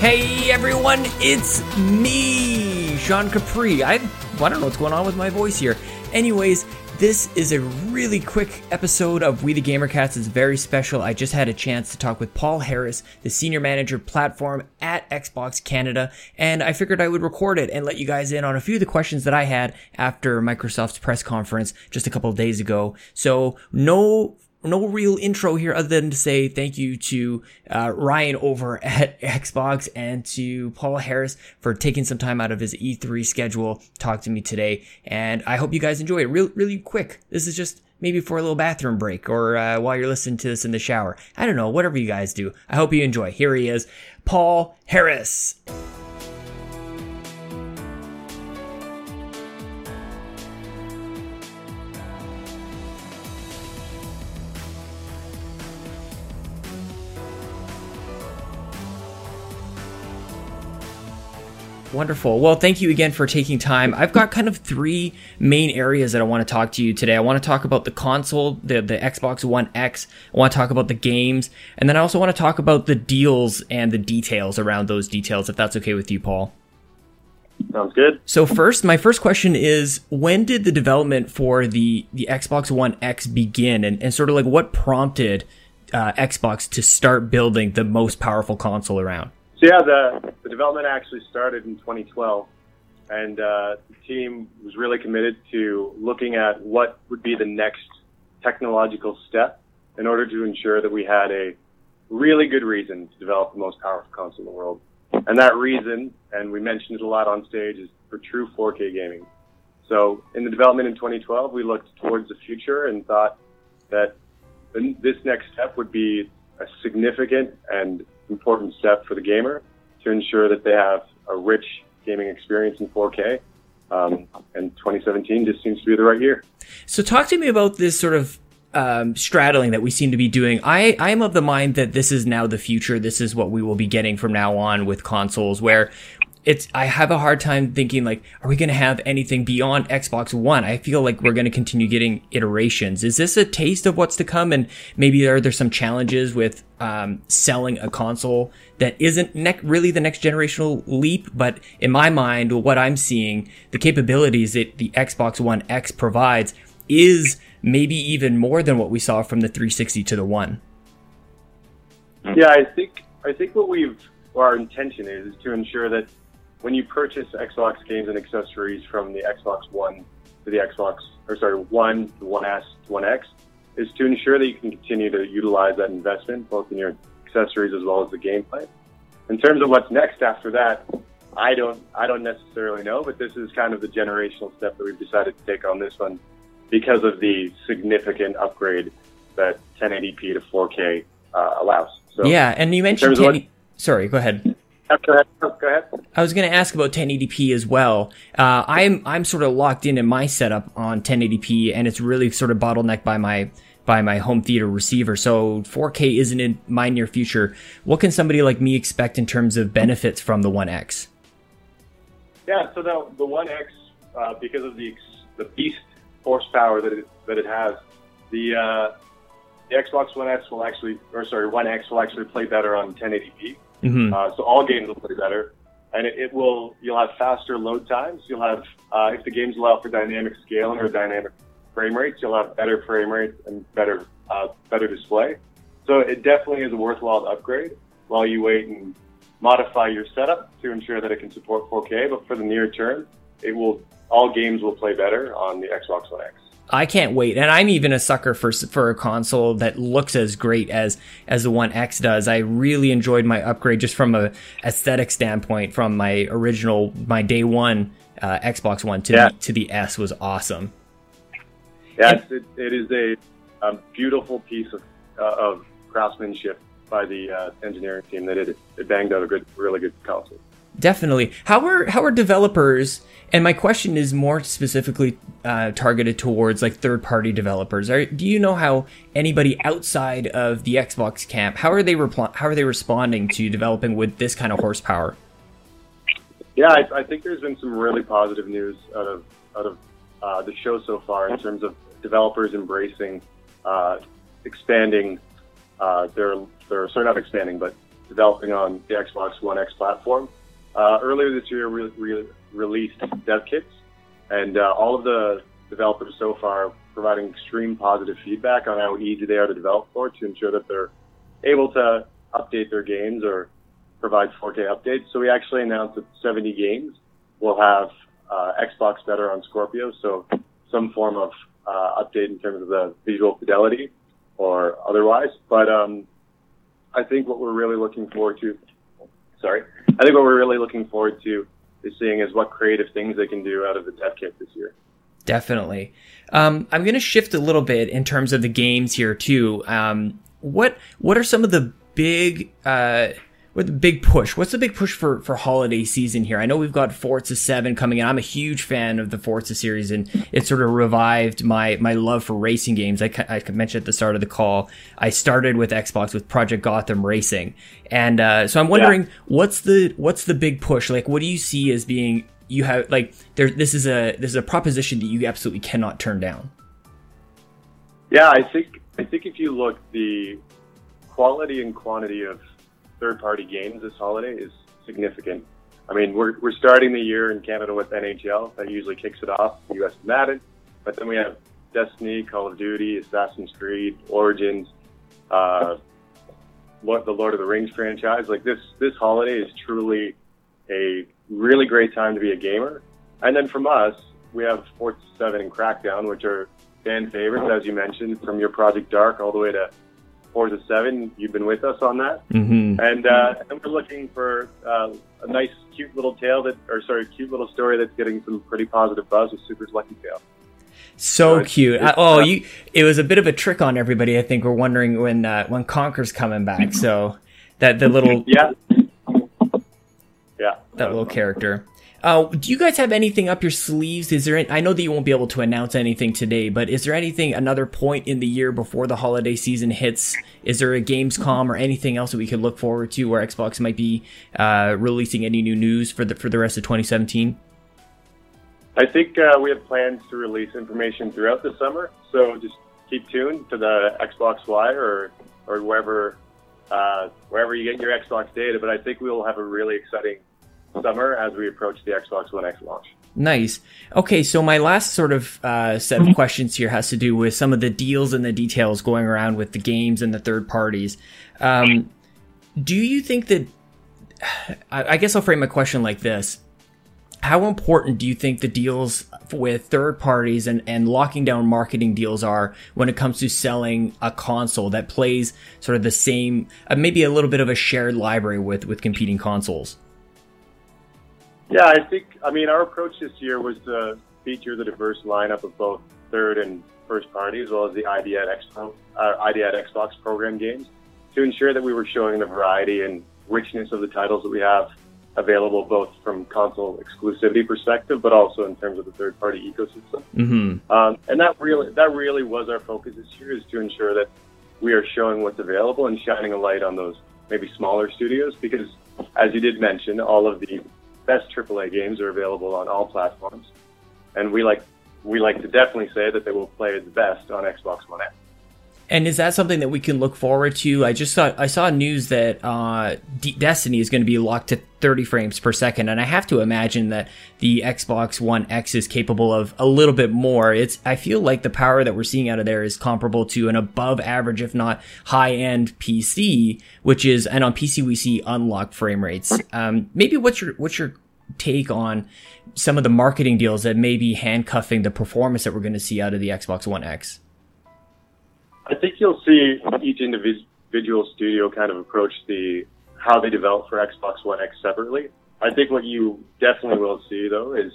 Hey everyone, it's me, Sean Capri. I, I don't know what's going on with my voice here. Anyways, this is a really quick episode of We the Gamercats. It's very special. I just had a chance to talk with Paul Harris, the senior manager platform at Xbox Canada, and I figured I would record it and let you guys in on a few of the questions that I had after Microsoft's press conference just a couple days ago. So no no real intro here other than to say thank you to uh, Ryan over at Xbox and to Paul Harris for taking some time out of his E3 schedule talk to me today. And I hope you guys enjoy it. Real, really quick. This is just maybe for a little bathroom break or uh, while you're listening to this in the shower. I don't know, whatever you guys do. I hope you enjoy. Here he is, Paul Harris. Wonderful. Well, thank you again for taking time. I've got kind of three main areas that I want to talk to you today. I want to talk about the console, the, the Xbox One X. I want to talk about the games. And then I also want to talk about the deals and the details around those details, if that's okay with you, Paul. Sounds good. So first, my first question is, when did the development for the, the Xbox One X begin? And, and sort of like what prompted uh, Xbox to start building the most powerful console around? So yeah, the, the development actually started in 2012, and uh, the team was really committed to looking at what would be the next technological step in order to ensure that we had a really good reason to develop the most powerful console in the world. And that reason, and we mentioned it a lot on stage, is for true 4K gaming. So in the development in 2012, we looked towards the future and thought that this next step would be a significant and important step for the gamer to ensure that they have a rich gaming experience in 4K. Um, and 2017 just seems to be the right year. So, talk to me about this sort of um, straddling that we seem to be doing. I I am of the mind that this is now the future. This is what we will be getting from now on with consoles, where it's I have a hard time thinking like, are we going to have anything beyond Xbox One? I feel like we're going to continue getting iterations. Is this a taste of what's to come? And maybe are there some challenges with um, selling a console that isn't ne- really the next generational leap? But in my mind, what I'm seeing, the capabilities that the Xbox One X provides is maybe even more than what we saw from the 360 to the One. Yeah, I think I think what we've our intention is, is to ensure that when you purchase Xbox games and accessories from the Xbox One to the Xbox, or sorry, One to One S to One X, is to ensure that you can continue to utilize that investment both in your accessories as well as the gameplay. In terms of what's next after that, I don't I don't necessarily know, but this is kind of the generational step that we've decided to take on this one because of the significant upgrade that 1080p to 4K uh, allows. So yeah, and you mentioned 10. What, sorry, go ahead. Go ahead. Go ahead. I was going to ask about 1080p as well. Uh, I'm I'm sort of locked in in my setup on 1080p, and it's really sort of bottlenecked by my by my home theater receiver. So 4K isn't in my near future. What can somebody like me expect in terms of benefits from the One X? Yeah, so the the One X, uh, because of the the beast horsepower that it that it has, the uh, the Xbox One S will actually, or sorry, One X will actually play better on 1080p. Mm-hmm. Uh, so all games will play better, and it, it, will. You'll have faster load times. You'll have uh, if the games allow for dynamic scaling or dynamic frame rates, you'll have better frame rates and better uh, better display. So it definitely is a worthwhile upgrade while you wait and modify your setup to ensure that it can support 4K. But for the near term, it will all games will play better on the Xbox One X. I can't wait, and I'm even a sucker for for a console that looks as great as as the One X does. I really enjoyed my upgrade just from a aesthetic standpoint. From my original, my day one uh, Xbox One to yeah. the, to the S was awesome. Yes, it, it is a, a beautiful piece of uh, of craftsmanship by the uh, engineering team that it, it banged out a good, really good console. Definitely. How are how are developers? And my question is more specifically uh, targeted towards like third party developers. Are, do you know how anybody outside of the Xbox camp how are they repl- how are they responding to developing with this kind of horsepower? Yeah, I, I think there's been some really positive news out of out of uh, the show so far in terms of developers embracing uh, expanding uh, their their sorry not expanding but developing on the Xbox One X platform. Uh, earlier this year, we re- released dev kits, and uh, all of the developers so far providing extreme positive feedback on how easy they are to develop for to ensure that they're able to update their games or provide 4K updates. So we actually announced that 70 games will have uh, Xbox Better on Scorpio, so some form of uh, update in terms of the visual fidelity or otherwise. But um, I think what we're really looking forward to, sorry, I think what we're really looking forward to is seeing is what creative things they can do out of the dev kit this year. Definitely. Um, I'm going to shift a little bit in terms of the games here too. Um, what what are some of the big uh, what the big push? What's the big push for for holiday season here? I know we've got Forza Seven coming in. I'm a huge fan of the Forza series, and it sort of revived my my love for racing games. I, I mentioned at the start of the call, I started with Xbox with Project Gotham Racing, and uh, so I'm wondering yeah. what's the what's the big push? Like, what do you see as being you have like there? This is a this is a proposition that you absolutely cannot turn down. Yeah, I think I think if you look the quality and quantity of third-party games this holiday is significant. I mean, we're, we're starting the year in Canada with NHL. That usually kicks it off, U.S. Madden. But then we have Destiny, Call of Duty, Assassin's Creed, Origins, uh, the Lord of the Rings franchise. Like this, this holiday is truly a really great time to be a gamer. And then from us, we have Forza 7 and Crackdown, which are fan favorites, as you mentioned, from your Project Dark all the way to Forza 7. You've been with us on that. Mm-hmm. And, uh, and we're looking for uh, a nice, cute little tale that, or sorry, cute little story that's getting some pretty positive buzz with Super Lucky's Tale. So, so cute. It's, oh, you! It was a bit of a trick on everybody. I think we're wondering when uh, when Conker's coming back. So that the little yeah yeah that little character. Uh, do you guys have anything up your sleeves? Is there? Any, I know that you won't be able to announce anything today, but is there anything another point in the year before the holiday season hits? Is there a Gamescom or anything else that we could look forward to where Xbox might be uh, releasing any new news for the for the rest of 2017? I think uh, we have plans to release information throughout the summer, so just keep tuned to the Xbox Live or or wherever uh, wherever you get your Xbox data. But I think we will have a really exciting summer as we approach the Xbox One X launch. Nice. Okay, so my last sort of uh, set of questions here has to do with some of the deals and the details going around with the games and the third parties. Um, do you think that? I guess I'll frame my question like this: How important do you think the deals with third parties and, and locking down marketing deals are when it comes to selling a console that plays sort of the same, uh, maybe a little bit of a shared library with with competing consoles? Yeah, I think, I mean, our approach this year was to feature the diverse lineup of both third and first party, as well as the ID at, Expo, uh, ID at Xbox program games, to ensure that we were showing the variety and richness of the titles that we have available both from console exclusivity perspective, but also in terms of the third party ecosystem. Mm-hmm. Um, and that really, that really was our focus this year is to ensure that we are showing what's available and shining a light on those maybe smaller studios because as you did mention, all of the best AAA games are available on all platforms, and we like we like to definitely say that they will play the best on Xbox One X. And is that something that we can look forward to? I just saw I saw news that uh, D- Destiny is going to be locked to 30 frames per second, and I have to imagine that the Xbox One X is capable of a little bit more. It's I feel like the power that we're seeing out of there is comparable to an above average, if not high end PC, which is and on PC we see unlocked frame rates. Um, maybe what's your what's your take on some of the marketing deals that may be handcuffing the performance that we're going to see out of the Xbox One X? I think you'll see each individual studio kind of approach the how they develop for Xbox One X separately. I think what you definitely will see though is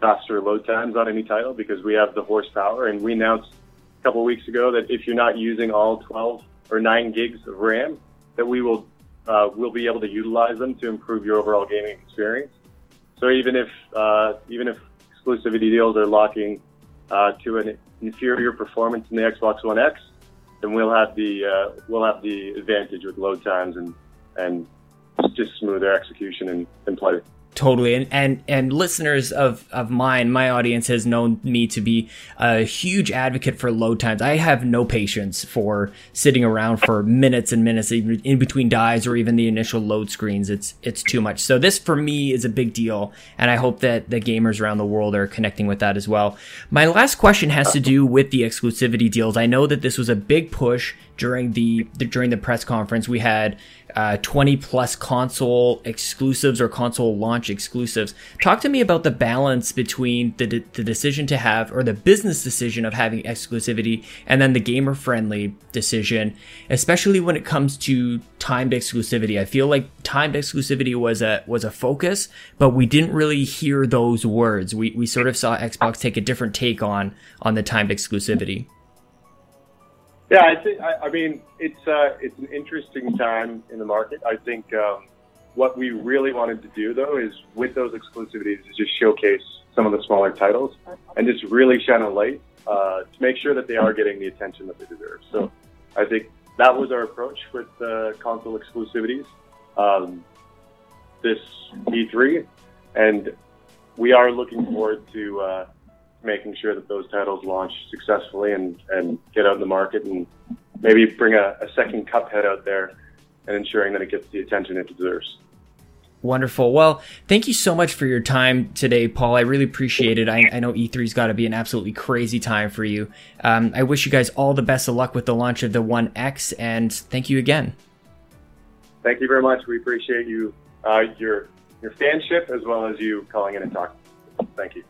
faster load times on any title because we have the horsepower and we announced a couple weeks ago that if you're not using all 12 or 9 gigs of RAM, that we will uh, we'll be able to utilize them to improve your overall gaming experience. So even if uh, even if exclusivity deals are locking uh, to an inferior performance in the Xbox One X, then we'll have the uh, we'll have the advantage with load times and and just smoother execution and, and play. Totally, and and and listeners of of mine, my audience has known me to be a huge advocate for load times. I have no patience for sitting around for minutes and minutes in between dies or even the initial load screens. It's it's too much. So this for me is a big deal, and I hope that the gamers around the world are connecting with that as well. My last question has to do with the exclusivity deals. I know that this was a big push during the, the during the press conference. We had uh, 20 plus console exclusives or console launch exclusives. Talk to me about the balance between the, the decision to have or the business decision of having exclusivity and then the gamer friendly decision, especially when it comes to timed exclusivity. I feel like timed exclusivity was a was a focus, but we didn't really hear those words. We we sort of saw Xbox take a different take on on the timed exclusivity. Yeah, I think. I, I mean, it's uh, it's an interesting time in the market. I think um, what we really wanted to do, though, is with those exclusivities, is just showcase some of the smaller titles and just really shine a light uh, to make sure that they are getting the attention that they deserve. So, I think that was our approach with the console exclusivities um, this E3, and we are looking forward to. Making sure that those titles launch successfully and, and get out in the market and maybe bring a, a second Cuphead out there and ensuring that it gets the attention it deserves. Wonderful. Well, thank you so much for your time today, Paul. I really appreciate it. I, I know E3's got to be an absolutely crazy time for you. Um, I wish you guys all the best of luck with the launch of the One X, and thank you again. Thank you very much. We appreciate you, uh, your your fanship, as well as you calling in and talking. Thank you.